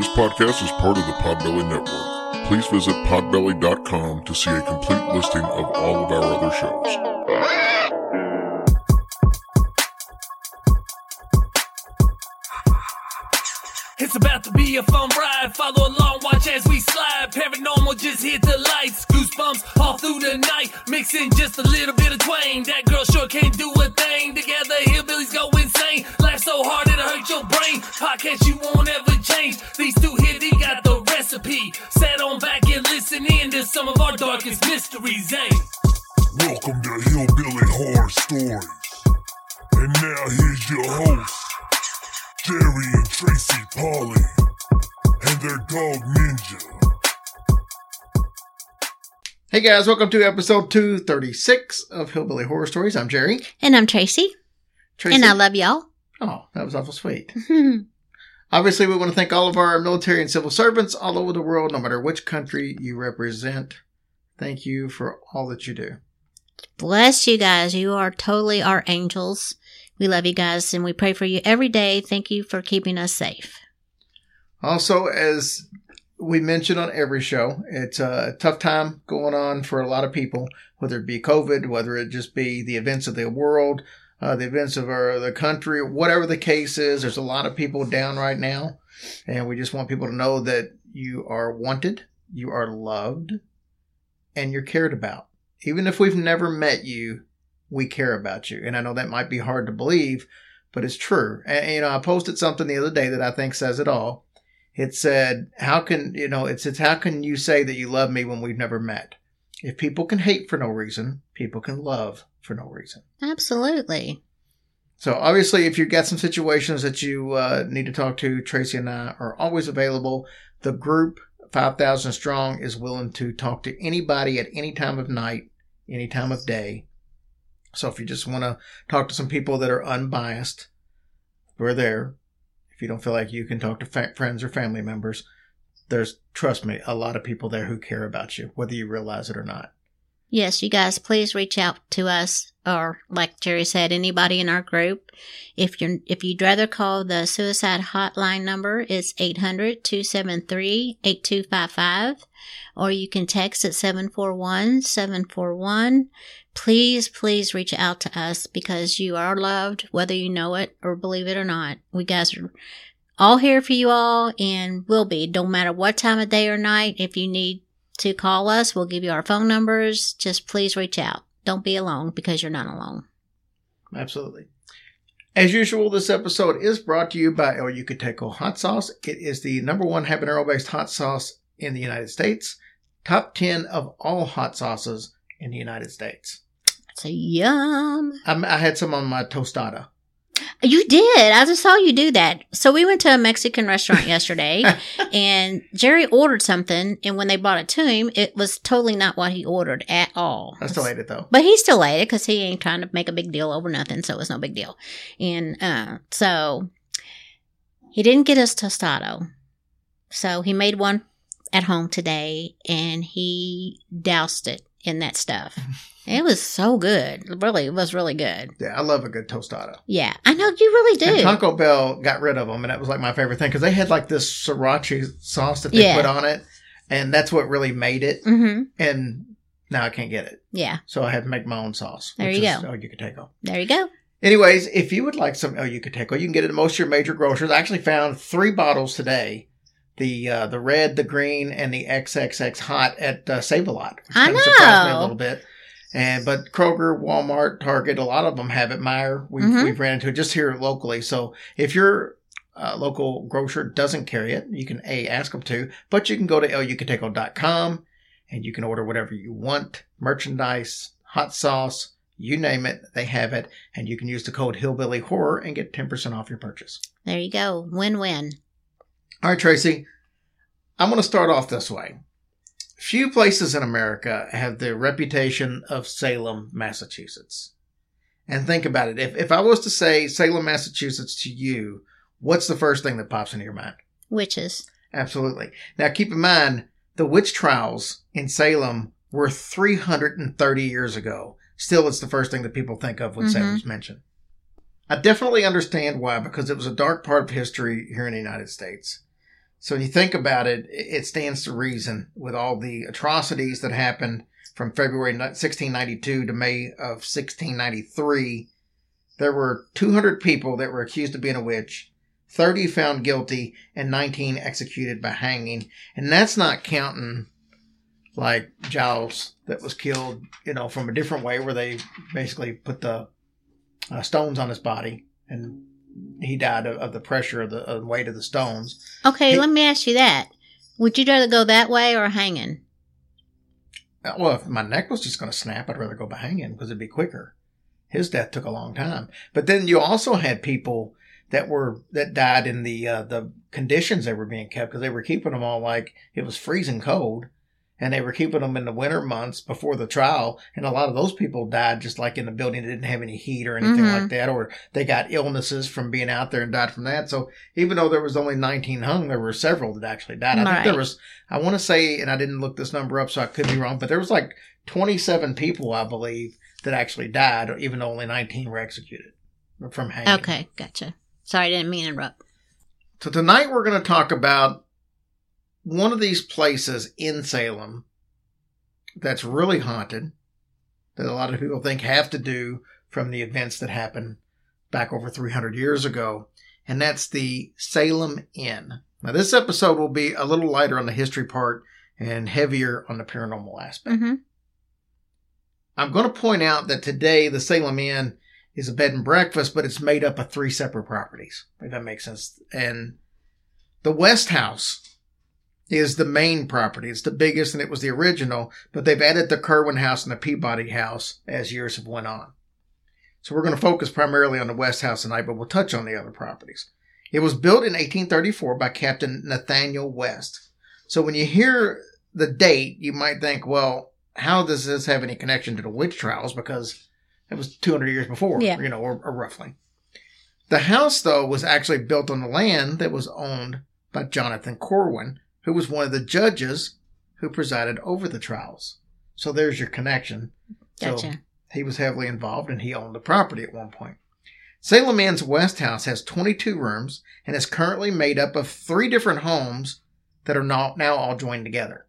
This podcast is part of the Podbelly Network. Please visit podbelly.com to see a complete listing of all of our other shows. It's about to be a fun ride. Follow along, watch as we slide. Paranormal just hit the lights. Goosebumps all through the night. Mixing just a little bit of twang. That girl sure can't do a thing. Together, hillbillies go insane. Laugh so hard it'll hurt your brain. Podcast you won't ever change. These two here, they got the recipe. Sat on back and listen in to some of our darkest mysteries, eh? Welcome to Hillbilly Horror Stories. And now here's your host, Jerry and Tracy Polly, and their dog Ninja. Hey guys, welcome to episode 236 of Hillbilly Horror Stories. I'm Jerry. And I'm Tracy. Tracy. And I love y'all. Oh, that was awful sweet. Hmm. Obviously, we want to thank all of our military and civil servants all over the world, no matter which country you represent. Thank you for all that you do. Bless you guys. You are totally our angels. We love you guys and we pray for you every day. Thank you for keeping us safe. Also, as we mention on every show, it's a tough time going on for a lot of people, whether it be COVID, whether it just be the events of the world, uh, the events of our the country, whatever the case is. There's a lot of people down right now, and we just want people to know that you are wanted, you are loved, and you're cared about. Even if we've never met you, we care about you. And I know that might be hard to believe, but it's true. And, you know, I posted something the other day that I think says it all. It said, "How can you know?" It says, "How can you say that you love me when we've never met? If people can hate for no reason, people can love for no reason." Absolutely. So obviously, if you've got some situations that you uh, need to talk to, Tracy and I are always available. The group, 5,000 strong, is willing to talk to anybody at any time of night, any time of day. So if you just want to talk to some people that are unbiased, we're there. If you don't feel like you can talk to fa- friends or family members, there's, trust me, a lot of people there who care about you, whether you realize it or not. Yes, you guys, please reach out to us or like Jerry said, anybody in our group. If you're, if you'd rather call the suicide hotline number, it's 800-273-8255 or you can text at 741-741. Please, please reach out to us because you are loved, whether you know it or believe it or not. We guys are all here for you all and will be, don't matter what time of day or night. If you need to call us, we'll give you our phone numbers. Just please reach out. Don't be alone because you're not alone. Absolutely. As usual, this episode is brought to you by El Yucateco Hot Sauce. It is the number one habanero based hot sauce in the United States, top 10 of all hot sauces in the United States. So yum. I'm, I had some on my tostada. You did. I just saw you do that. So we went to a Mexican restaurant yesterday and Jerry ordered something. And when they brought it to him, it was totally not what he ordered at all. I still ate it though. But he still ate it because he ain't trying to make a big deal over nothing. So it was no big deal. And uh, so he didn't get his tostado. So he made one at home today and he doused it in that stuff. It was so good. Really, it was really good. Yeah, I love a good tostada. Yeah, I know you really do. And Taco Bell got rid of them, and that was like my favorite thing because they had like this sriracha sauce that they Yeah. put on it, and that's what really made it. mm-hmm. And now I can't get it, Yeah, so I had to make my own sauce. There which you is go. El Yucateco. there you go. Anyways, if you would like some El Yucateco, you can get it at most of your major grocers. I actually found three bottles today. The uh, the red, the green, and the XXX hot at uh, Save a Lot. which I kinda surprised me a little bit. And but Kroger, Walmart, Target, a lot of them have it. Meijer, we've Mhm. we've ran into it just here locally. So if your uh, local grocer doesn't carry it, you can a ask them to, but you can go to elyucateco.com and you can order whatever you want, merchandise, hot sauce, you name it, they have it, and you can use the code Hillbilly Horror and get ten percent off your purchase. There you go. Win-win. All right, Tracy, I'm going to start off this way. Few places in America have the reputation of Salem, Massachusetts. And think about it. If, if I was to say Salem, Massachusetts to you, what's the first thing that pops into your mind? Witches. Absolutely. Now, keep in mind, the witch trials in Salem were 330 years ago. Still, it's the first thing that people think of when Mhm. Salem's mentioned. I definitely understand why, because it was a dark part of history here in the United States. So when you think about it, it stands to reason with all the atrocities that happened from February 1692 to May of 1693. There were 200 people that were accused of being a witch, 30 found guilty, and 19 executed by hanging. And that's not counting like Giles that was killed, you know, from a different way where they basically put the uh, stones on his body and he died of, of the pressure of the of the weight of the stones. Okay, Hey- let me ask you that. Would you rather go that way or hanging? Uh, Well, if my neck was just going to snap, I'd rather go by hanging because it'd be quicker. His death took a long time, but then you also had people that were that died in the uh, the conditions they were being kept because they were keeping them all like it was freezing cold, and they were keeping them in the winter months before the trial, and a lot of those people died just like in the building that didn't have any heat or anything Mhm. like that, or they got illnesses from being out there and died from that. So even though there was only 19 hung, there were several that actually died. I think there was I want to say, and I didn't look this number up, so I could be wrong, but there was like 27 people, I believe, that actually died, even though only 19 were executed from hanging. Okay, gotcha. Sorry, I didn't mean to interrupt. So tonight we're going to talk about one of these places in Salem that's really haunted, that a lot of people think have to do from the events that happened back over 300 years ago, and that's the Salem Inn. Now, this episode will be a little lighter on the history part and heavier on the paranormal aspect. hmm I'm going to point out that today the Salem Inn is a bed and breakfast, but it's made up of three separate properties, if that makes sense. And the West House is the main property. It's the biggest and it was the original, but they've added the Curwen House and the Peabody House as years have went on. So we're going to focus primarily on the West House tonight, but we'll touch on the other properties. It was built in 1834 by Captain Nathaniel West. So when you hear the date, you might think, well, how does this have any connection to the witch trials? Because it was 200 years before, Yeah. you know, or, or roughly. The house, though, was actually built on the land that was owned by Jonathan Corwin, who was one of the judges who presided over the trials. So there's your connection. So Gotcha. he was heavily involved and he owned the property at one point. Salem West House has 22 rooms and is currently made up of three different homes that are now, now all joined together.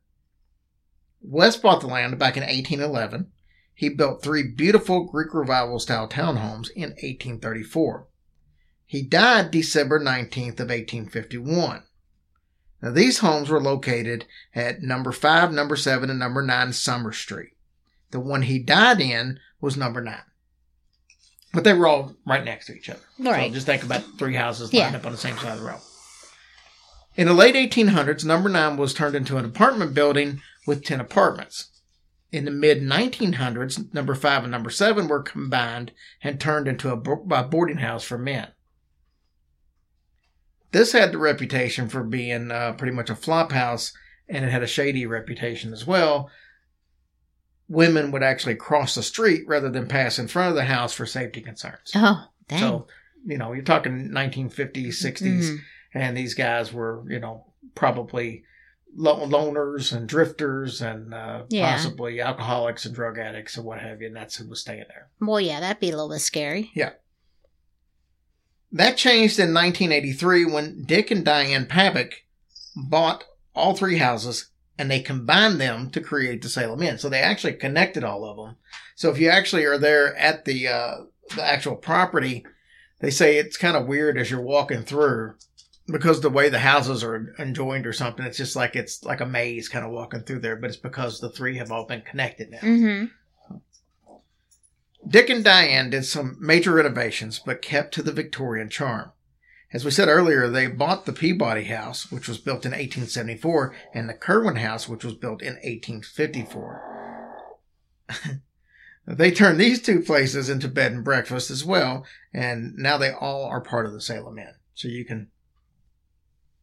West bought the land back in 1811. He built three beautiful Greek Revival style townhomes in 1834. He died December 19th of 1851. Now these homes were located at number 5, number 7, and number 9 Summer Street. The one he died in was number 9. But they were all right next to each other. Right. So just think about three houses lined Yeah. up on the same side of the road. In the late 1800s, number 9 was turned into an apartment building with 10 apartments. In the mid 1900s, number 5 and number 7 were combined and turned into a a boarding house for men. This had the reputation for being uh, pretty much a flop house, and it had a shady reputation as well. Women would actually cross the street rather than pass in front of the house for safety concerns. Oh, dang. So, you know, you're talking 1950s, 60s, Mhm. and these guys were, you know, probably lo- loners and drifters and uh, Yeah. possibly alcoholics and drug addicts and what have you, and that's who was staying there. Well, yeah, that'd be a little bit scary. That changed in 1983 when Dick and Diane Pabich bought all three houses and they combined them to create the Salem Inn. So they actually connected all of them. So if you actually are there at the uh, the actual property, they say it's kind of weird as you're walking through because the way the houses are enjoined or something. It's just like it's like a maze kind of walking through there, but it's because the three have all been connected now. Mm-hmm. Dick and Diane did some major renovations, but kept to the Victorian charm. As we said earlier, they bought the Peabody House, which was built in 1874, and the Curwen House, which was built in 1854. they turned these two places into bed and breakfast as well, and now they all are part of the Salem Inn. So you can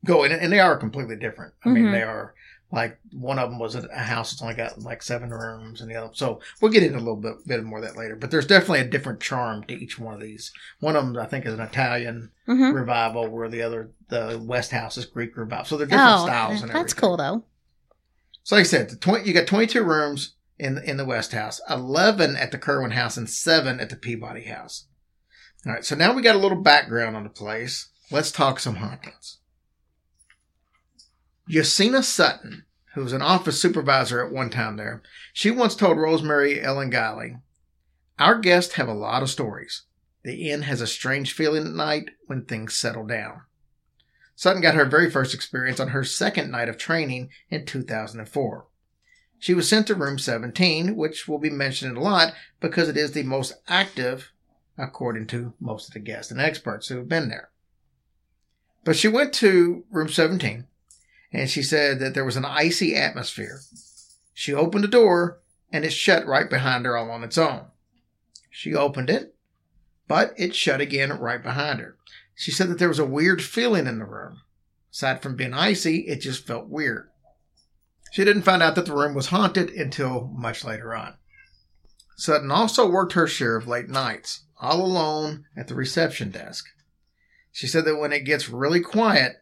go in, and they are completely different. I mean, Mhm. they are like one of them was a house that's only got like seven rooms, and the other. So we'll get into a little bit, bit more of that later. But there's definitely a different charm to each one of these. One of them, I think, is an Italian Mm-hmm. revival, where the other, the West House, is Greek revival. So they're different Oh, styles. And that's everything. cool though. So like I said, the 20, you got 22 rooms in the, in the West House, 11 at the Curwen House, and seven at the Peabody House. All right, so now we got a little background on the place. Let's talk some hauntings. Yasina Sutton, who was an office supervisor at one time there, she once told Rosemary Ellen Guiley, Our guests have a lot of stories. The inn has a strange feeling at night when things settle down. Sutton got her very first experience on her second night of training in 2004. She was sent to room 17, which will be mentioned a lot because it is the most active, according to most of the guests and experts who have been there. But she went to room 17 and she said that there was an icy atmosphere. She opened the door and it shut right behind her all on its own. She opened it, but it shut again right behind her. She said that there was a weird feeling in the room. Aside from being icy, it just felt weird. She didn't find out that the room was haunted until much later on. Sutton also worked her share of late nights, all alone at the reception desk. She said that when it gets really quiet,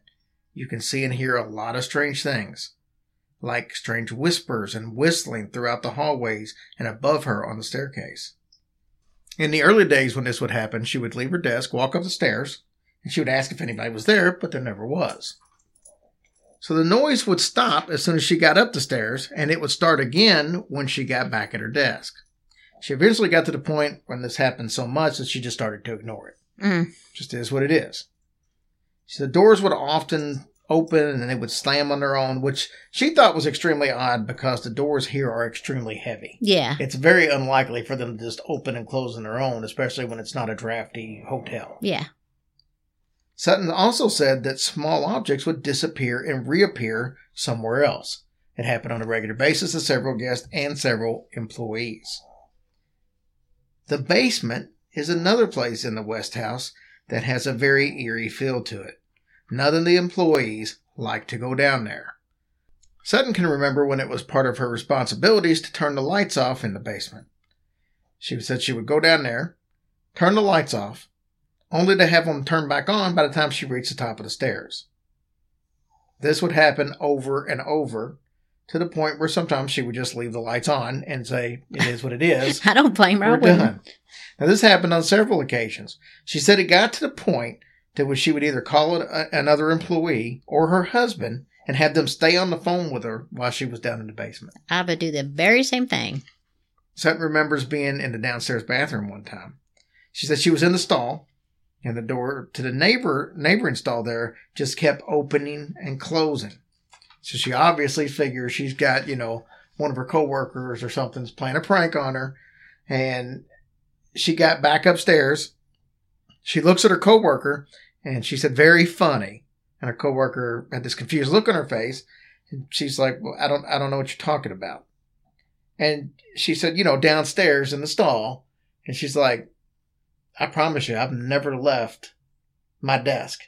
you can see and hear a lot of strange things, like strange whispers and whistling throughout the hallways and above her on the staircase. In the early days when this would happen, she would leave her desk, walk up the stairs, and she would ask if anybody was there, but there never was. So the noise would stop as soon as she got up the stairs, and it would start again when she got back at her desk. She eventually got to the point when this happened so much that she just started to ignore it. Mm. Just is what it is. So the doors would often open and they would slam on their own, which she thought was extremely odd because the doors here are extremely heavy. Yeah. It's very unlikely for them to just open and close on their own, especially when it's not a drafty hotel. Yeah. Sutton also said that small objects would disappear and reappear somewhere else. It happened on a regular basis to several guests and several employees. The basement is another place in the West House that has a very eerie feel to it. None of the employees like to go down there. Sutton can remember when it was part of her responsibilities to turn the lights off in the basement. She said she would go down there, turn the lights off, only to have them turn back on by the time she reached the top of the stairs. This would happen over and over to the point where sometimes she would just leave the lights on and say, It is what it is. I don't blame her. We're done. Now, this happened on several occasions. She said it got to the point that where she would either call a, another employee or her husband and have them stay on the phone with her while she was down in the basement. I would do the very same thing. Sutton remembers being in the downstairs bathroom one time. She said she was in the stall, and the door to the neighbor neighboring stall there just kept opening and closing. So she obviously figures she's got, you know, one of her coworkers or something's playing a prank on her. And she got back upstairs. She looks at her coworker and she said, very funny. And her coworker had this confused look on her face. And she's like, well, I don't, I don't know what you're talking about. And she said, you know, downstairs in the stall. And she's like, I promise you, I've never left my desk.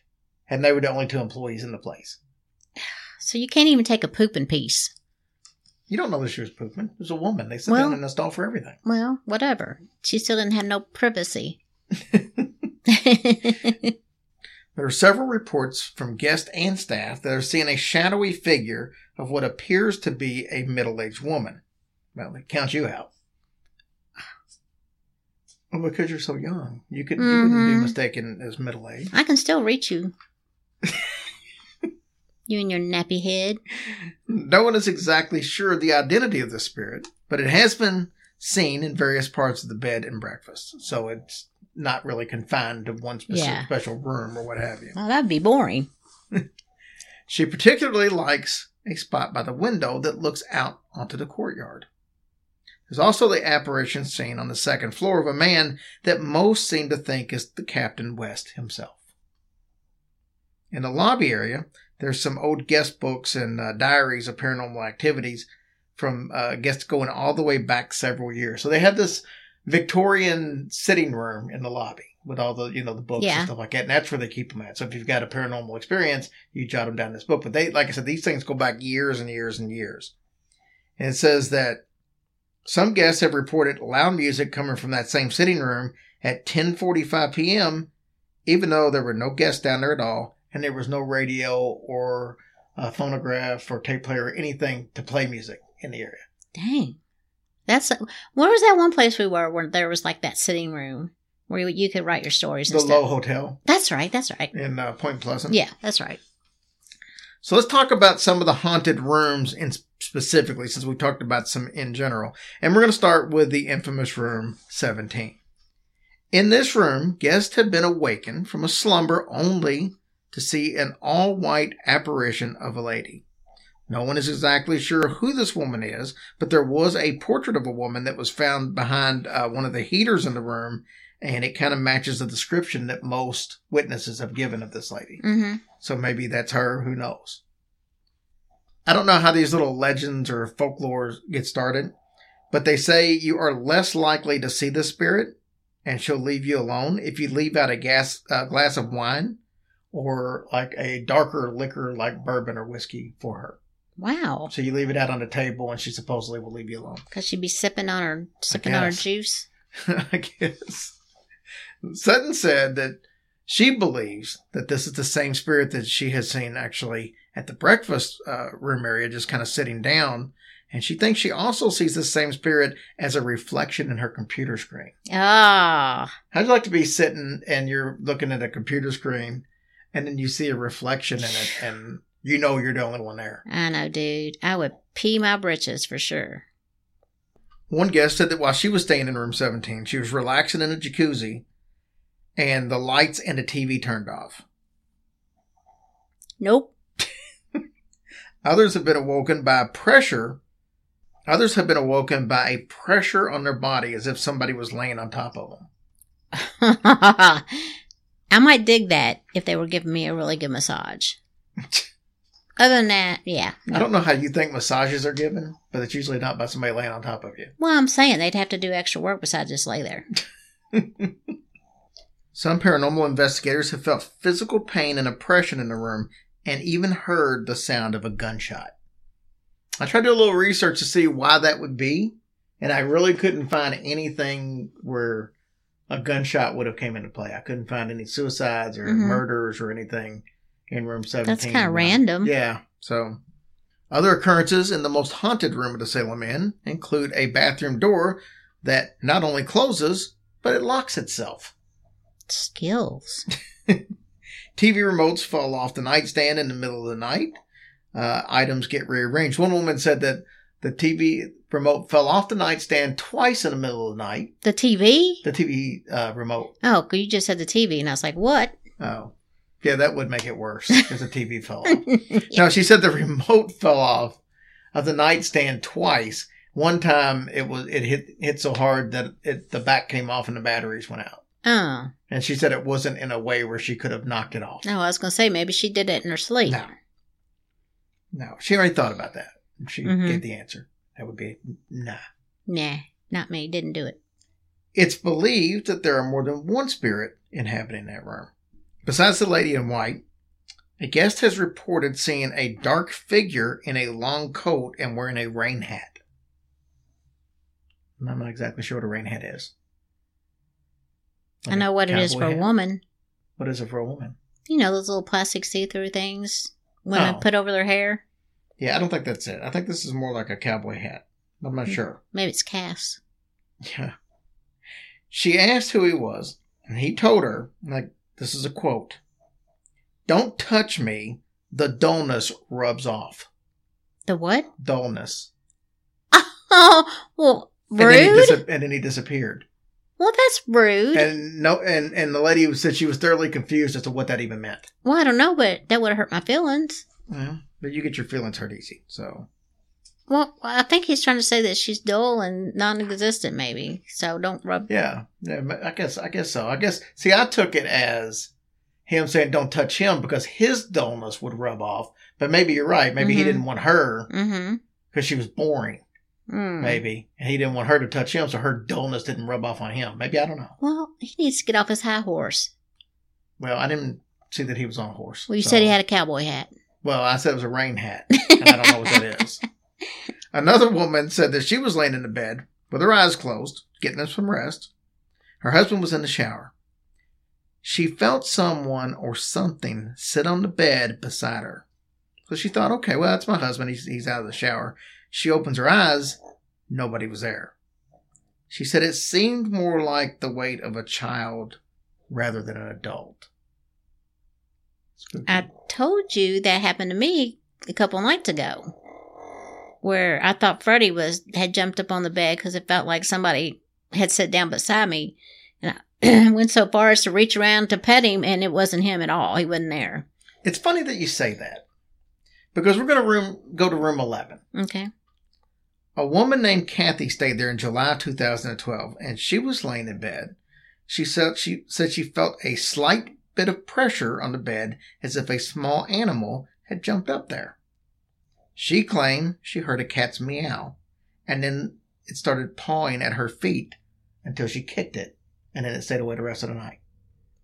And they were the only two employees in the place. So you can't even take a poop in peace. You don't know that she was pooping. It was a woman. They sit Well- down in the stall for everything. Well, whatever. She still didn't have no privacy. There are several reports from guests and staff that are seeing a shadowy figure of what appears to be a middle aged woman. Well, it counts you out. Well, because you're so young. You could you wouldn't be Mhm. mistaken as middle aged. I can still reach you. You and your nappy head. No one is exactly sure of the identity of the spirit, but it has been seen in various parts of the bed and breakfast. So it's not really confined to one specific Yeah. special room or what have you. Well, that'd be boring. She particularly likes a spot by the window that looks out onto the courtyard. There's also the apparition seen on the second floor of a man that most seem to think is the Captain West himself. In the lobby area, there's some old guest books and uh, diaries of paranormal activities from uh, guests going all the way back several years. So they have this Victorian sitting room in the lobby with all the you know the books Yeah. and stuff like that, and that's where they keep them at. So if you've got a paranormal experience, you jot them down in this book. But they, like I said, these things go back years and years and years. And it says that some guests have reported loud music coming from that same sitting room at 10:45 p.m., even though there were no guests down there at all, and there was no radio or uh, phonograph or tape player or anything to play music in the area. Dang. That's where was that one place we were where there was like that sitting room where you, you could write your stories and The. Lowe Hotel That's right. That's right. in uh, Point Pleasant. Yeah, that's right. So let's talk about some of the haunted rooms in specifically, since we talked about some in general. And we're going to start with the infamous room 17. In this room, guests have been awakened from a slumber only to see an all white apparition of a lady. No one is exactly sure who this woman is, but there was a portrait of a woman that was found behind uh, one of the heaters in the room, and it kind of matches the description that most witnesses have given of this lady. Mm-hmm. So maybe that's her, who knows? I don't know how these little legends or folklore get started, but they say you are less likely to see the spirit and she'll leave you alone if you leave out a gas, uh, glass of wine or like a darker liquor like bourbon or whiskey for her. Wow. So you leave it out on the table and she supposedly will leave you alone. Because she'd be sipping on her sipping on her juice. I guess. Sutton said that she believes that this is the same spirit that she has seen actually at the breakfast uh, room area, just kind of sitting down. And she thinks she also sees the same spirit as a reflection in her computer screen. Ah. How'd you like to be sitting and you're looking at a computer screen and then you see a reflection in it and you know you're the only one there? I know, dude. I would pee my britches for sure. One guest said that while she was staying in room 17, she was relaxing in a jacuzzi and the lights and the TV turned off. Nope. Others have been awoken by pressure. Others have been awoken by a pressure on their body as if somebody was laying on top of them. I might dig that if they were giving me a really good massage. Other than that, yeah. I don't know how you think massages are given, but it's usually not by somebody laying on top of you. Well, I'm saying they'd have to do extra work besides just lay there. Some paranormal investigators have felt physical pain and oppression in the room and even heard the sound of a gunshot. I tried to do a little research to see why that would be, and I really couldn't find anything where a gunshot would have came into play. I couldn't find any suicides or Mhm. murders or anything in room 17. That's kinda random. Yeah, so other occurrences in the most haunted room of the Salem Inn include a bathroom door that not only closes, but it locks itself. Skills. TV remotes fall off the nightstand in the middle of the night. Uh, items get rearranged. One woman said that the TV remote fell off the nightstand twice in the middle of the night. The TV? The TV uh, remote. Oh, you just said the TV, and I was like, what? Oh, yeah, that would make it worse because the TV fell off. No, she said the remote fell off of the nightstand twice. One time it was it hit hit so hard that it, the back came off and the batteries went out. Oh. And she said it wasn't in a way where she could have knocked it off. No, I was going to say maybe she did it in her sleep. No. No, she already thought about that. She Mhm. gave the answer. That would be nah. Nah, not me. Didn't do it. It's believed that there are more than one spirit inhabiting that room. Besides the lady in white, a guest has reported seeing a dark figure in a long coat and wearing a rain hat. And I'm not exactly sure what a rain hat is. I know what it is for a woman. What is it for a woman? You know, those little plastic see through things women Oh. put over their hair? Yeah, I don't think that's it. I think this is more like a cowboy hat. I'm not hmm. sure. Maybe it's Cass. Yeah. She asked who he was, and he told her, like, this is a quote Don't touch me. The dullness rubs off. The what? Dullness. Oh, well, And then, rude? dis- and then he disappeared. well, that's rude. And no, and, and the lady said she was thoroughly confused as to what that even meant. well, I don't know, but that would have hurt my feelings. Well, but you get your feelings hurt easy. So, Well, I think he's trying to say that she's dull and non-existent, maybe. So don't rub. yeah, yeah, I guess, I guess so. I guess, see, I took it as him saying, don't touch him because his dullness would rub off. But maybe you're right. Maybe he Mhm. didn't want her Mm-hmm. because she was boring. Mm. maybe. And he didn't want her to touch him, so her dullness didn't rub off on him. Maybe I don't know. Well, he needs to get off his high horse. Well, I didn't see that he was on a horse. Well, you so- said he had a cowboy hat. Well, I said it was a rain hat, and I don't know what that is. Another woman said that she was laying in the bed with her eyes closed, getting some rest. Her husband was in the shower. She felt someone or something sit on the bed beside her. So she thought, okay, well, that's my husband. He's, he's out of the shower. She opens her eyes. Nobody was there. She said it seemed more like the weight of a child rather than an adult. I told you that happened to me a couple nights ago, where I thought Freddie was had jumped up on the bed because it felt like somebody had sat down beside me, and I went so far as to reach around to pet him, and it wasn't him at all. He wasn't there. It's funny that you say that because we're going to room go to room eleven. Okay. A woman named Kathy stayed there in July 2012, and she was laying in bed. She said she said she felt a slight bit of pressure on the bed as if a small animal had jumped up there. She claimed she heard a cat's meow, and then it started pawing at her feet until she kicked it, and then it stayed away the rest of the night.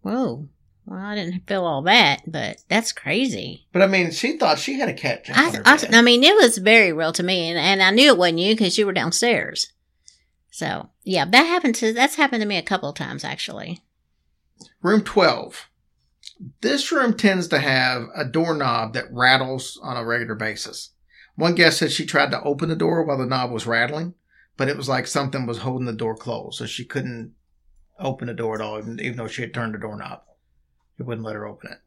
Whoa. Well, I didn't feel all that, but that's crazy. But I mean, she thought she had a cat jump I, I, mean, it was very real to me, and, and I knew it wasn't you because you were downstairs. So yeah, that happened to that's happened to me a couple of times actually. Room 12. This room tends to have a doorknob that rattles on a regular basis. One guest said she tried to open the door while the knob was rattling, but it was like something was holding the door closed, so she couldn't open the door at all, even, even though she had turned the doorknob. It wouldn't let her open it.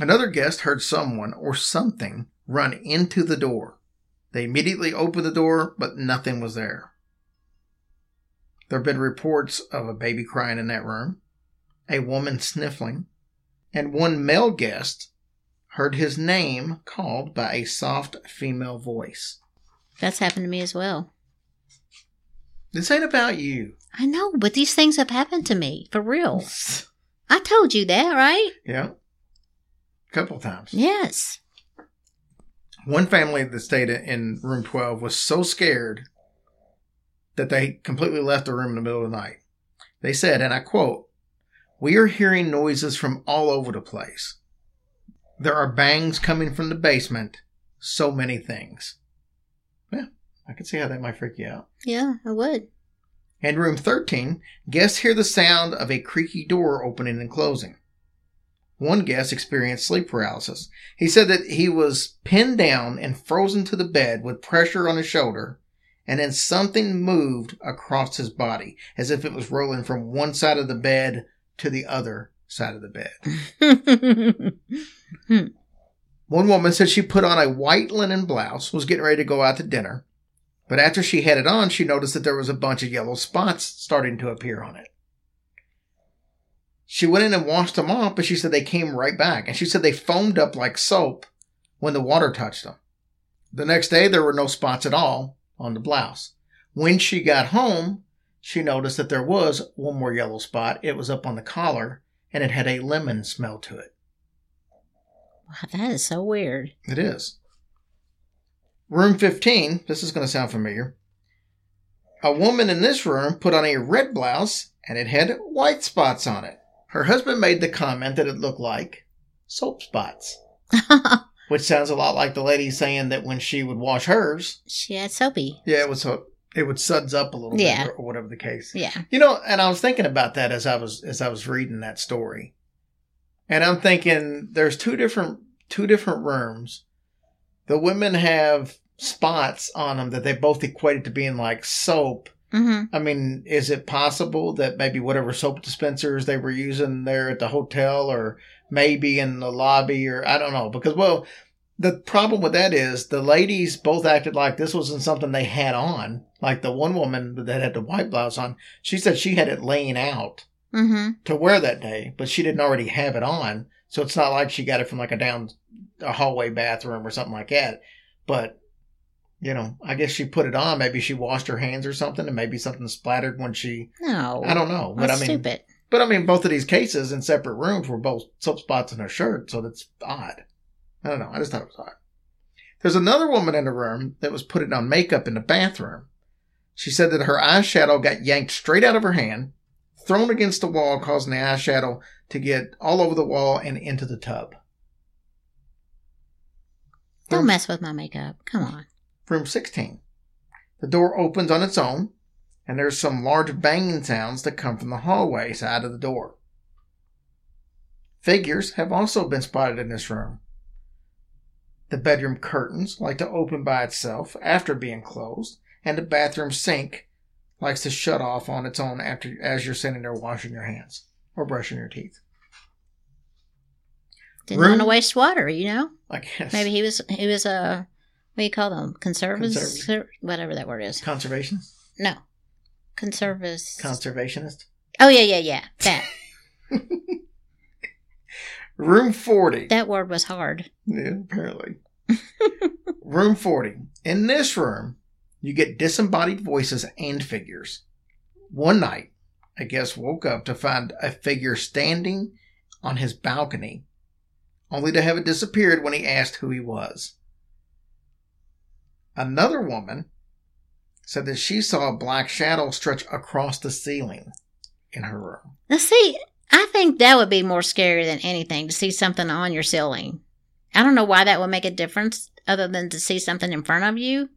Another guest heard someone or something run into the door. They immediately opened the door, but nothing was there. There have been reports of a baby crying in that room, a woman sniffling, and one male guest heard his name called by a soft female voice. That's happened to me as well. This ain't about you. I know, but these things have happened to me for real. I told you that, right? Yeah. A couple times. Yes. One family that stayed in room 12 was so scared that they completely left the room in the middle of the night. They said, and I quote, We are hearing noises from all over the place. There are bangs coming from the basement. So many things. Yeah, I can see how that might freak you out. Yeah, I would. In room 13, guests hear the sound of a creaky door opening and closing. One guest experienced sleep paralysis. He said that he was pinned down and frozen to the bed with pressure on his shoulder, and then something moved across his body as if it was rolling from one side of the bed to the other side of the bed. One woman said she put on a white linen blouse, was getting ready to go out to dinner, but after she had it on, she noticed that there was a bunch of yellow spots starting to appear on it. She went in and washed them off, but she said they came right back, and she said they foamed up like soap when the water touched them. The next day, there were no spots at all on the blouse. When she got home, she noticed that there was one more yellow spot. It was up on the collar, and it had a lemon smell to it. Wow, that is so weird. It is. Room 15, this is going to sound familiar. A woman in this room put on a red blouse and it had white spots on it. Her husband made the comment that it looked like soap spots, which sounds a lot like the lady saying that when she would wash hers, she had soapy. yeah, it was so it would suds up a little Yeah. bit or, whatever the case. Yeah. You know, and I was thinking about that as I was as I was reading that story. And I'm thinking there's two different two different rooms. The women have spots on them that they both equated to being like soap. Mm-hmm. I mean, is it possible that maybe whatever soap dispensers they were using there at the hotel or maybe in the lobby or I don't know because well the problem with that is the ladies both acted like this wasn't something they had on. Like the one woman that had the white blouse on, she said she had it laying out Mm-hmm. to wear that day, but she didn't already have it on. So it's not like she got it from like a down a hallway bathroom or something like that. But you know, I guess she put it on. Maybe she washed her hands or something, and maybe something splattered when she. No. I don't know, but I mean, stupid. but I mean, both of these cases in separate rooms were both soap spots in her shirt, so that's odd. I don't know. I just thought it was odd. There's another woman in the room that was putting on makeup in the bathroom. She said that her eyeshadow got yanked straight out of her hand, thrown against the wall, causing the eyeshadow to get all over the wall and into the tub. Don't mess with my makeup. Come on. Room 16. The door opens on its own, and there's some large banging sounds that come from the hallway side of the door. Figures have also been spotted in this room. The bedroom curtains like to open by itself after being closed, and the bathroom sink likes to shut off on its own after as you're sitting there washing your hands or brushing your teeth. Didn't want to waste water, you know. I guess. Maybe he was he was a what do you call them conservatives, Conservative. whatever that word is. Conservation? No, conservatives. Conservationist? oh yeah, yeah, yeah. That Room 40. that word was hard. Yeah, apparently. room 40. In this room, you get disembodied voices and figures. One night, a guest woke up to find a figure standing on his balcony, only to have it disappeared when he asked who he was. Another woman said that she saw a black shadow stretch across the ceiling in her room. Now see, I think that would be more scary than anything to see something on your ceiling. I don't know why that would make a difference other than to see something in front of you.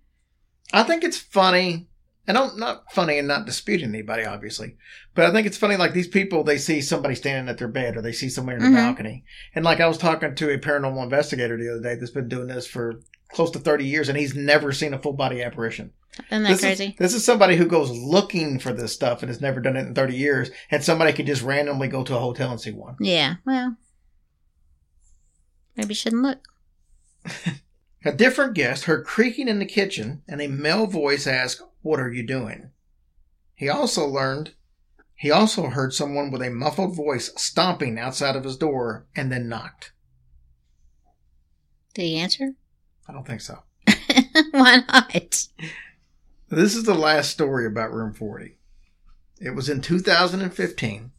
I think it's funny, and I'm not funny and not disputing anybody, obviously, but I think it's funny. Like these people, they see somebody standing at their bed, or they see somebody in the Mhm. balcony, and like I was talking to a paranormal investigator the other day that's been doing this for close to 30 years, and he's never seen a full body apparition. Isn't that this crazy? Is, this is somebody who goes looking for this stuff and has never done it in 30 years, and somebody could just randomly go to a hotel and see one. yeah. Well, maybe shouldn't look. A different guest heard creaking in the kitchen and a male voice asked, What are you doing? He also learned, he also heard someone with a muffled voice stomping outside of his door and then knocked. Did he answer? I don't think so. why not? This is the last story about Room 40. It was in 2015.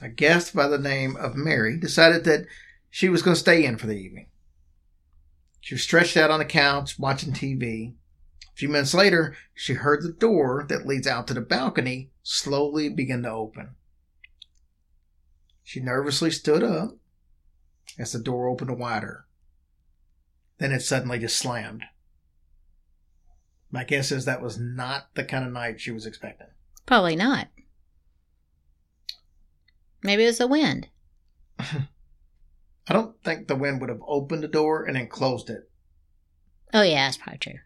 A guest by the name of Mary decided that she was going to stay in for the evening. She was stretched out on the couch watching TV. A few minutes later, she heard the door that leads out to the balcony slowly begin to open. She nervously stood up as the door opened wider. Then it suddenly just slammed. My guess is that was not the kind of night she was expecting. Probably not. Maybe it was the wind. I don't think the wind would have opened the door and then closed it. Oh yeah, that's probably true.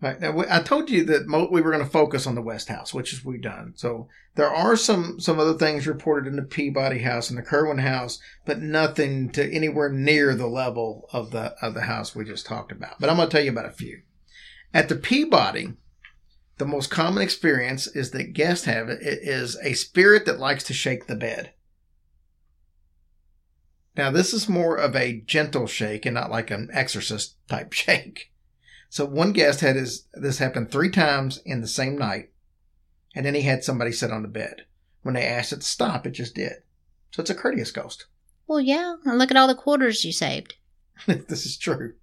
Right now, I told you that mo- we were going to focus on the West House, which is we've done. So there are some some other things reported in the Peabody House and the Curwen House, but nothing to anywhere near the level of the of the house we just talked about. But I'm going to tell you about a few. At the Peabody, the most common experience is that guests have it is a spirit that likes to shake the bed. Now, this is more of a gentle shake and not like an exorcist type shake. So one guest had his this happened three times in the same night, and then he had somebody sit on the bed. When they asked it to stop, it just did. So it's a courteous ghost. Well, yeah. And look at all the quarters you saved. this is true.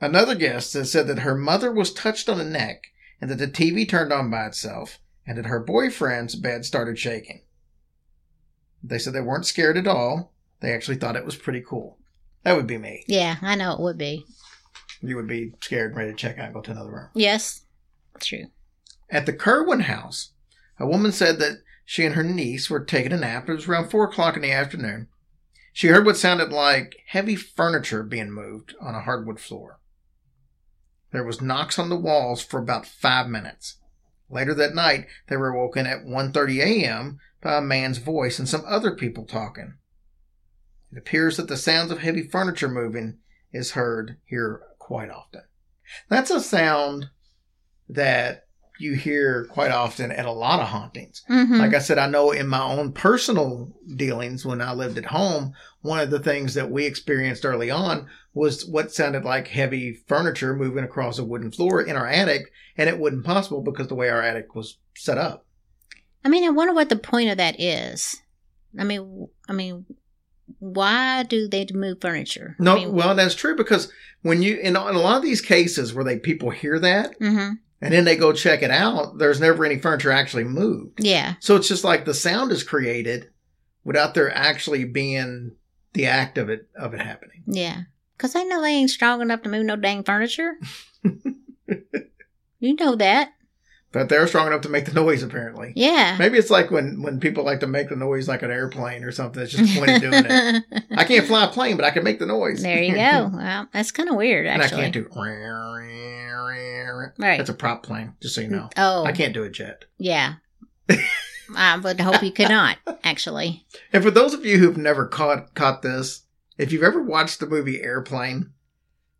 Another guest has said that her mother was touched on the neck and that the TV turned on by itself and that her boyfriend's bed started shaking. They said they weren't scared at all. They actually thought it was pretty cool. That would be me. Yeah, I know it would be. You would be scared and ready to check out and go to another room. Yes, true. At the Curwen house, a woman said that she and her niece were taking a nap. It was around four o'clock in the afternoon. She heard what sounded like heavy furniture being moved on a hardwood floor. There was knocks on the walls for about five minutes. Later that night, they were woken at 1.30 a.m. by a man's voice and some other people talking. It appears that the sounds of heavy furniture moving is heard here quite often. That's a sound that you hear quite often at a lot of hauntings. Mm-hmm. Like I said, I know in my own personal dealings when I lived at home, one of the things that we experienced early on was what sounded like heavy furniture moving across a wooden floor in our attic, and it wasn't possible because the way our attic was set up. I mean, I wonder what the point of that is. I mean, I mean, why do they move furniture? No, I mean, well, that's true because when you in, in a lot of these cases where they people hear that hmm and then they go check it out, there's never any furniture actually moved. yeah, So it's just like the sound is created without there actually being the act of it of it happening. yeah. Because I know they ain't strong enough to move no dang furniture. you know that. But they're strong enough to make the noise apparently. Yeah. Maybe it's like when when people like to make the noise like an airplane or something. It's just pointing doing it. I can't fly a plane, but I can make the noise. there you go. Well, that's kind of weird, actually. and I can't do. Right. That's a prop plane, just so you know. Oh, I can't do a jet. yeah. I would hope you could not, actually. And for those of you who've never caught caught this, if you've ever watched the movie Airplane,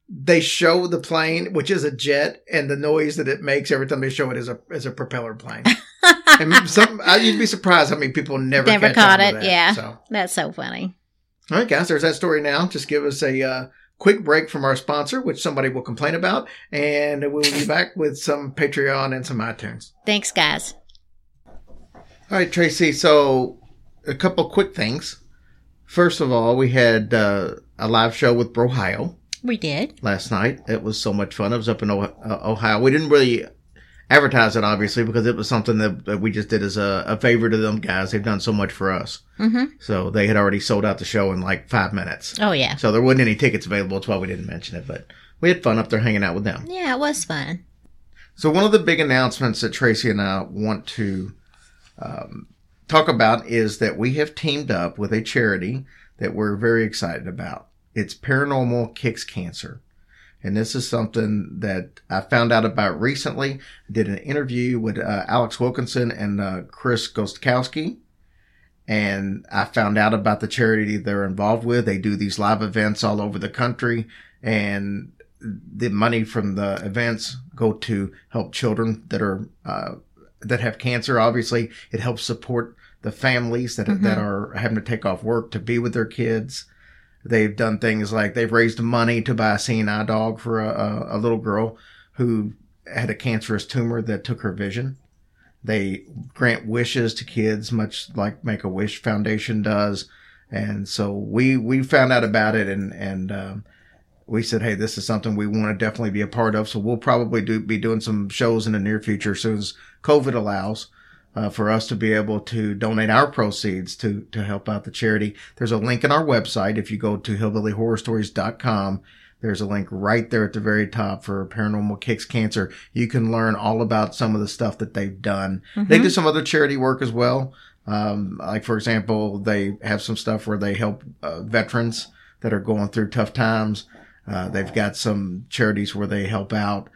they show the plane, which is a jet, and the noise that it makes every time they show it is a is a propeller plane. and some I- you'd be surprised how many people never Never caught it, that. yeah. So, That's so funny. all right, guys, there's that story. Now, just give us a uh, quick break from our sponsor, which somebody will complain about, and we'll be back with some Patreon and some iTunes. Thanks, guys. All right, Tracy. So, a couple quick things. First of all, we had uh, a live show with Brohio We did. last night. It was so much fun. It was up in uh, Ohio. We didn't really advertise it, obviously, because it was something that, that we just did as a, a favor to them guys. They've done so much for us. Mm-hmm. So they had already sold out the show in like five minutes. Oh, yeah. So there wasn't any tickets available. That's why we didn't mention it. But we had fun up there hanging out with them. Yeah, it was fun. So one of the big announcements that Tracy and I want to um, talk about is that we have teamed up with a charity that we're very excited about. It's Paranormal Kicks Cancer. And this is something that I found out about recently. I did an interview with uh, Alex Wilkinson and uh, Chris Gostkowski. And I found out about the charity they're involved with. They do these live events all over the country. And the money from the events go to help children that are uh, that have cancer. Obviously, it helps support the families that that are having to take off work to be with their kids. They've done things like they've raised money to buy a seeing eye dog for a, a, a little girl who had a cancerous tumor that took her vision. They grant wishes to kids, much like Make a Wish Foundation does. And so we we found out about it, and and um, we said, hey, this is something we want to definitely be a part of. So we'll probably do be doing some shows in the near future, as soon as COVID allows, uh, for us to be able to donate our proceeds to to help out the charity. There's a link in our website. If you go to hillbillyhorrorstories.com, there's a link right there at the very top for Paranormal Kicks Cancer. You can learn all about some of the stuff that they've done. They do some other charity work as well. Um, like for example, they have some stuff where they help uh, veterans that are going through tough times. Uh, they've got some charities where they help out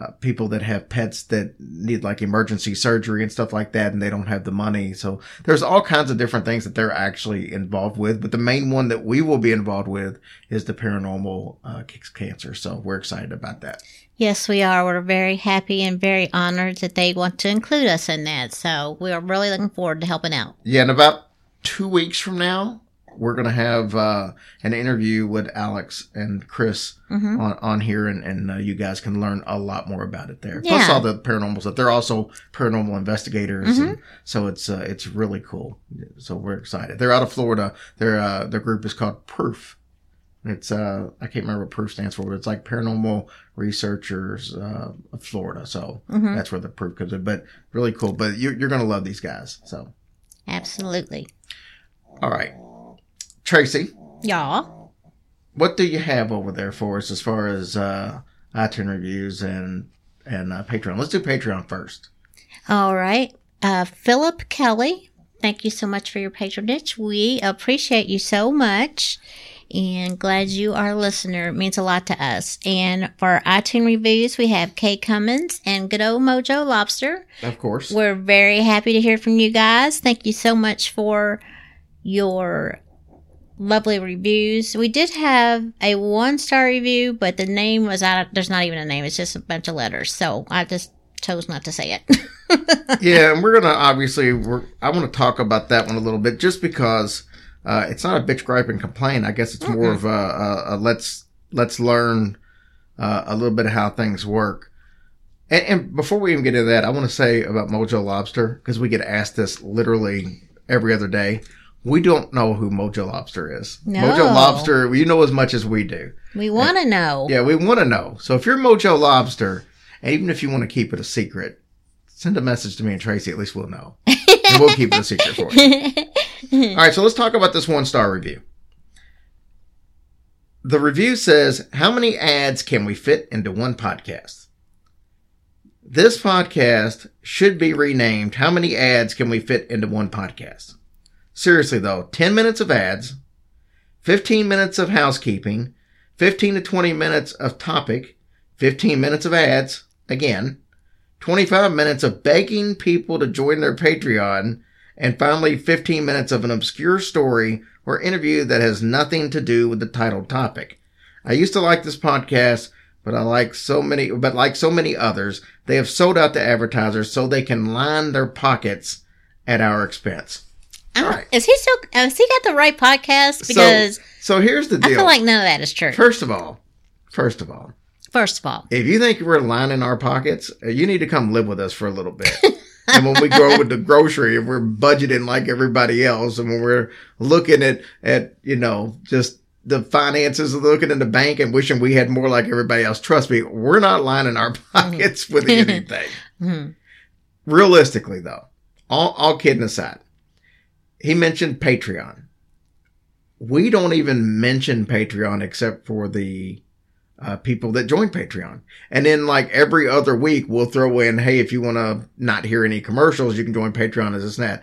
uh, people that have pets that need like emergency surgery and stuff like that, and they don't have the money. So there's all kinds of different things that they're actually involved with. But the main one that we will be involved with is the paranormal uh, kicks cancer. So we're excited about that. Yes, we are. We're very happy and very honored that they want to include us in that. So we are really looking forward to helping out. Yeah, in about two weeks from now, we're gonna have uh, an interview with Alex and Chris Mm-hmm. on, on here, and, and uh, you guys can learn a lot more about it there. Plus all the paranormal stuff. They're also paranormal investigators, Mm-hmm. and so it's uh, it's really cool. So we're excited. They're out of Florida. Their uh, their group is called Proof. It's uh I can't remember what Proof stands for, but it's like Paranormal Researchers uh, of Florida. So Mm-hmm. that's where the Proof comes in. But really cool. But you're you're gonna love these guys. So Absolutely. all right, Tracy. Y'all. what do you have over there for us as far as uh, iTunes reviews and and uh, Patreon? Let's do Patreon first. All right. Uh, Philip Kelly, thank you so much for your patronage. We appreciate you so much and glad you are a listener. It means a lot to us. And for iTunes reviews, we have Kay Cummins and good old Mojo Lobster. Of course. We're very happy to hear from you guys. Thank you so much for your lovely reviews. We did have a one star review, but the name was out. There's not even a name. It's just a bunch of letters. So I just chose not to say it. yeah, and we're gonna obviously we're, I want to talk about that one a little bit just because uh, it's not a bitch gripe and complain. I guess it's more of a, a, a let's let's learn uh, a little bit of how things work. And, and before we even get into that, I want to say about Mojo Lobster because we get asked this literally every other day. We don't know who Mojo Lobster is. No. Mojo Lobster, you know as much as we do. we want to know. Yeah, we want to know. So if you're Mojo Lobster, and even if you want to keep it a secret, send a message to me and Tracy. At least we'll know, and we'll keep it a secret for you. All right, so let's talk about this one star review. The review says, "How many ads can we fit into one podcast?" This podcast should be renamed "How many ads can we fit into one podcast?" Seriously though, 10 minutes of ads, 15 minutes of housekeeping, 15 to 20 minutes of topic, 15 minutes of ads, again, 25 minutes of begging people to join their Patreon, And finally, 15 minutes of an obscure story or interview that has nothing to do with the title topic. I used to like this podcast, but I like so many, but like so many others, they have sold out to advertisers so they can line their pockets at our expense. Right. Is he still? Has he got the right podcast? Because so, so here's the deal. I feel like none of that is true. first of all, first of all, First of all, if you think we're lining our pockets, uh, you need to come live with us for a little bit. and when we go with the grocery, if we're budgeting like everybody else, and when we're looking at at you know just the finances, looking in the bank and wishing we had more like everybody else, trust me, we're not lining our pockets with anything. Mhm. Realistically, though, all all kidding aside, he mentioned Patreon. We don't even mention Patreon except for the uh, people that join Patreon. And then like every other week, we'll throw in, Hey, if you want to not hear any commercials, you can join Patreon as this and that.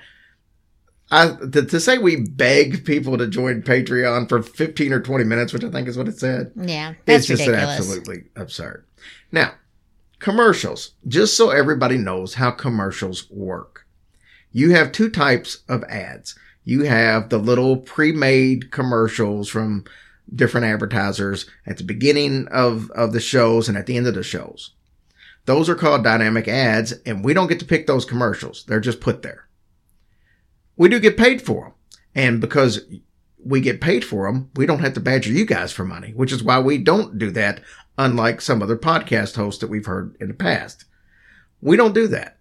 I, to, to say we beg people to join Patreon for 15 or 20 minutes, which I think is what it said. yeah, It's that's just ridiculous. absolutely absurd. Now, commercials, just so everybody knows how commercials work. You have two types of ads. You have the little pre-made commercials from different advertisers at the beginning of, of the shows and at the end of the shows. Those are called dynamic ads and we don't get to pick those commercials. They're just put there. We do get paid for them. And because we get paid for them, we don't have to badger you guys for money, which is why we don't do that, unlike some other podcast hosts that we've heard in the past. We don't do that.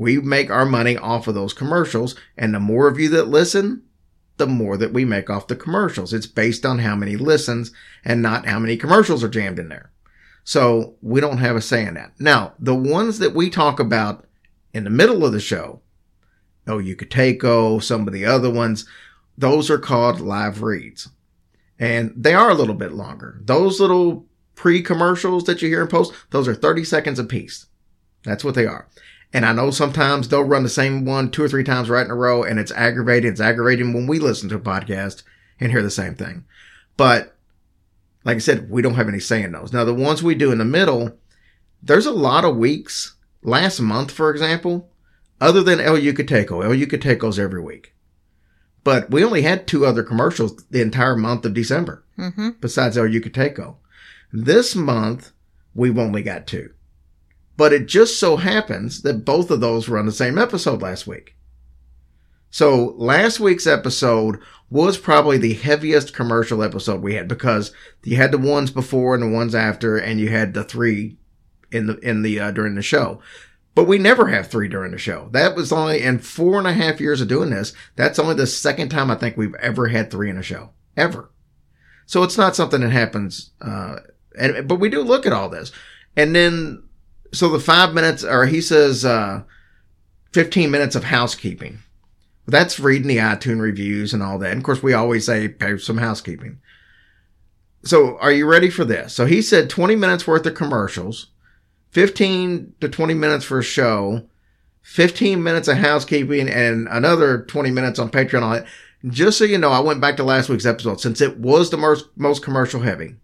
We make our money off of those commercials, and the more of you that listen, the more that we make off the commercials. It's based on how many listens and not how many commercials are jammed in there. So we don't have a say in that. Now, the ones that we talk about in the middle of the show, Oh Yucateco, oh, some of the other ones, those are called live reads. And they are a little bit longer. Those little pre commercials that you hear in post, those are 30 seconds apiece. That's what they are. And I know sometimes they'll run the same one two or three times right in a row and it's aggravating. It's aggravating when we listen to a podcast and hear the same thing. But like I said, we don't have any say in those. Now, the ones we do in the middle, there's a lot of weeks. Last month, for example, other than El Yucateco, El Yucateco's every week. But we only had two other commercials the entire month of December Mm-hmm. besides El Yucateco. This month, we've only got two. But it just so happens that both of those were on the same episode last week. So last week's episode was probably the heaviest commercial episode we had because you had the ones before and the ones after, and you had the three in the in the uh, during the show. But we never have three during the show. That was only in four and a half years of doing this. That's only the second time I think we've ever had three in a show ever. So it's not something that happens. Uh, and but we do look at all this, and then so the five minutes, or he says, uh, fifteen minutes of housekeeping. That's reading the iTunes reviews and all that. And of course, we always say pay some housekeeping. So are you ready for this? So he said 20 minutes worth of commercials, 15 to 20 minutes for a show, 15 minutes of housekeeping and another 20 minutes on Patreon. Just so you know, I went back to last week's episode since it was the most, most commercial heavy.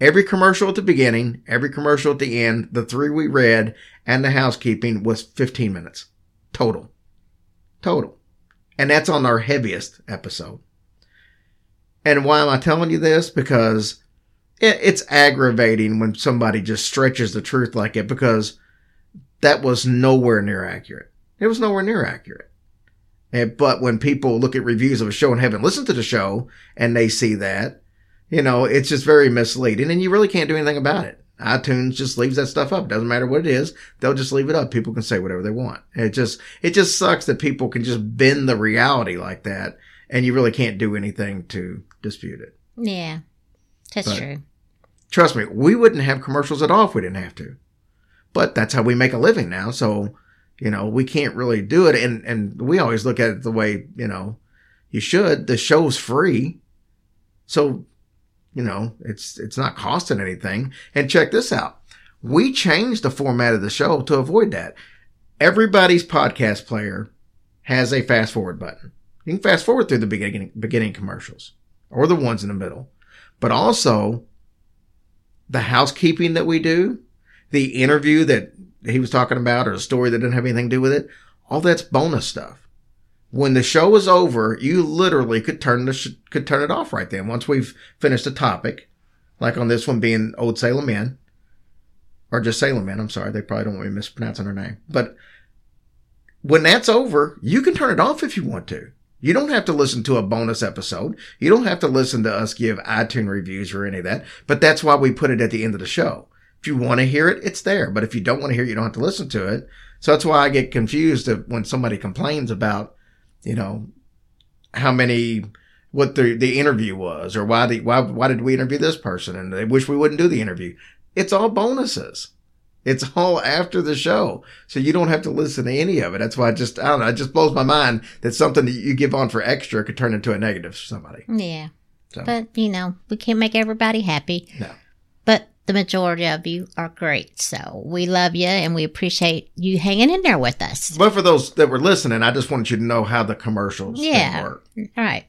Every commercial at the beginning, every commercial at the end, the three we read and the housekeeping was 15 minutes total. Total. And that's on our heaviest episode. And why am I telling you this? Because it, it's aggravating when somebody just stretches the truth like it because that was nowhere near accurate. It was nowhere near accurate. And, but when people look at reviews of a show and haven't listened to the show and they see that, you know, it's just very misleading and you really can't do anything about it. iTunes just leaves that stuff up. Doesn't matter what it is. They'll just leave it up. People can say whatever they want. It just, it just sucks that people can just bend the reality like that and you really can't do anything to dispute it. Yeah, that's But- true. Trust me, we wouldn't have commercials at all if we didn't have to. But that's how we make a living now. So, you know, we can't really do it. And, and we always look at it the way, you know, you should. The show's free. So, you know, it's, it's not costing anything. And check this out. We changed the format of the show to avoid that. Everybody's podcast player has a fast forward button. You can fast forward through the beginning, beginning commercials or the ones in the middle, but also the housekeeping that we do, the interview that he was talking about or a story that didn't have anything to do with it, all that's bonus stuff. When the show was over, you literally could turn the sh- could turn it off right then. Once we've finished a topic, like on this one being Old Salem Inn, or just Salem Inn. I'm sorry, they probably don't want me mispronouncing her name. But when that's over, you can turn it off if you want to. You don't have to listen to a bonus episode. You don't have to listen to us give iTunes reviews or any of that. But that's why we put it at the end of the show. If you want to hear it, it's there. But if you don't want to hear it, you don't have to listen to it. So that's why I get confused when somebody complains about, you know, how many, what the, the interview was or why the, why, why did we interview this person? And they wish we wouldn't do the interview. It's all bonuses. It's all after the show. So you don't have to listen to any of it. That's why I just, I don't know, it just blows my mind that something that you give on for extra could turn into a negative for somebody. Yeah. So, But, you know, we can't make everybody happy. no. But the majority of you are great. So we love you and we appreciate you hanging in there with us. But for those that were listening, I just wanted you to know how the commercials Yeah. work. All right.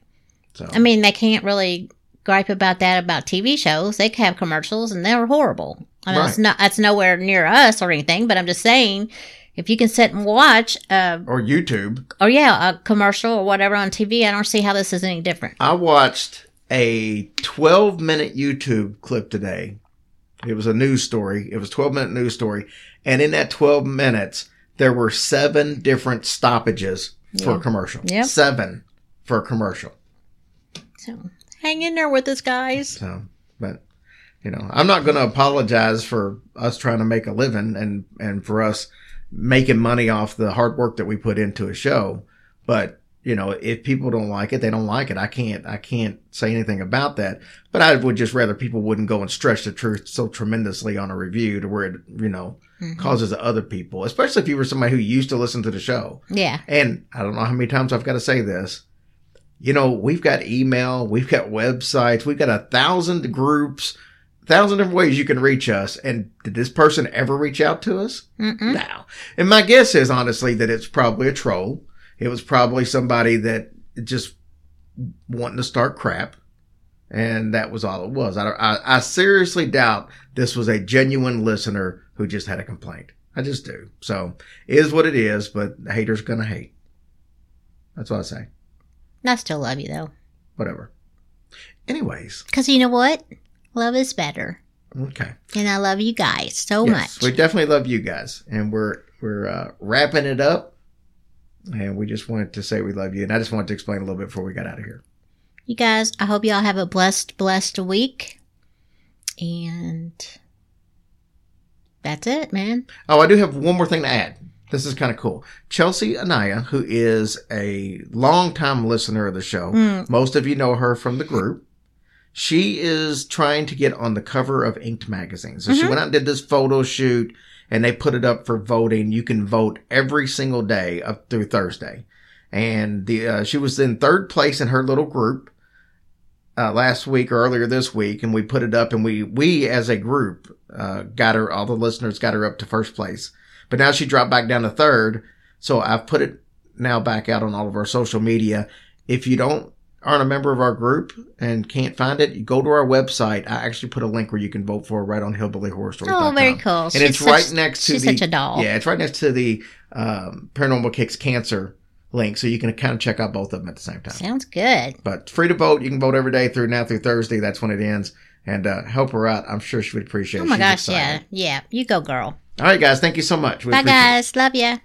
So, I mean, they can't really gripe about that about TV shows. They have commercials and they're horrible. I mean, it's not, that's nowhere near us or anything, but I'm just saying, if you can sit and watch, uh, or YouTube. or yeah, a commercial or whatever on TV, I don't see how this is any different. I watched a 12 minute YouTube clip today. It was a news story. It was a 12 minute news story. And in that 12 minutes, there were seven different stoppages for a commercial. Yep. Seven for a commercial. So hang in there with us, guys. So, but you know, I'm not going to apologize for us trying to make a living and and for us making money off the hard work that we put into a show. But you know, if people don't like it, they don't like it. I can't I can't say anything about that. But I would just rather people wouldn't go and stretch the truth so tremendously on a review to where it you know Mhm. causes other people, especially if you were somebody who used to listen to the show. Yeah. And I don't know how many times I've got to say this. You know, we've got email, we've got websites, we've got a thousand groups, thousand different ways you can reach us. And did this person ever reach out to us? Mm-mm. No. And my guess is honestly that it's probably a troll. It was probably somebody that just wanting to start crap. And that was all it was. I, I, I seriously doubt this was a genuine listener who just had a complaint. I just do. So is what it is, but the haters gonna hate. That's what I say. I still love you though. Whatever. Anyways, Because you know what? Love is better. okay. And I love you guys so yes, much. we definitely love you guys, and we're we're uh, wrapping it up. And we just wanted to say we love you, and I just wanted to explain a little bit before we got out of here. You guys, I hope y'all have a blessed, blessed week. And that's it, man. Oh, I do have one more thing to add. This is kind of cool. Chelsea Anaya, who is a longtime listener of the show, Mm. most of you know her from the group. She is trying to get on the cover of Inked magazine. So she Mhm. went out and did this photo shoot and they put it up for voting. You can vote every single day up through Thursday. And the, uh, she was in third place in her little group, uh, last week or earlier this week. And we put it up and we, we as a group, uh, got her, all the listeners got her up to first place. But now she dropped back down to third. So I've put it now back out on all of our social media. If you don't aren't a member of our group and can't find it, you go to our website. I actually put a link where you can vote for it right on Hillbilly Horror Stories. Oh, very cool. And She's it's such- right next to she's the such a doll. yeah, it's right next to the um, Paranormal Kicks Cancer link, so you can kind of check out both of them at the same time. Sounds good. But free to vote. You can vote every day through now through Thursday. That's when it ends. And uh, help her out. I'm sure she would appreciate it. Oh my She's gosh, excited. yeah. Yeah. You go, girl. All right, guys. Thank you so much. We Bye, appreciate it. guys. Love ya.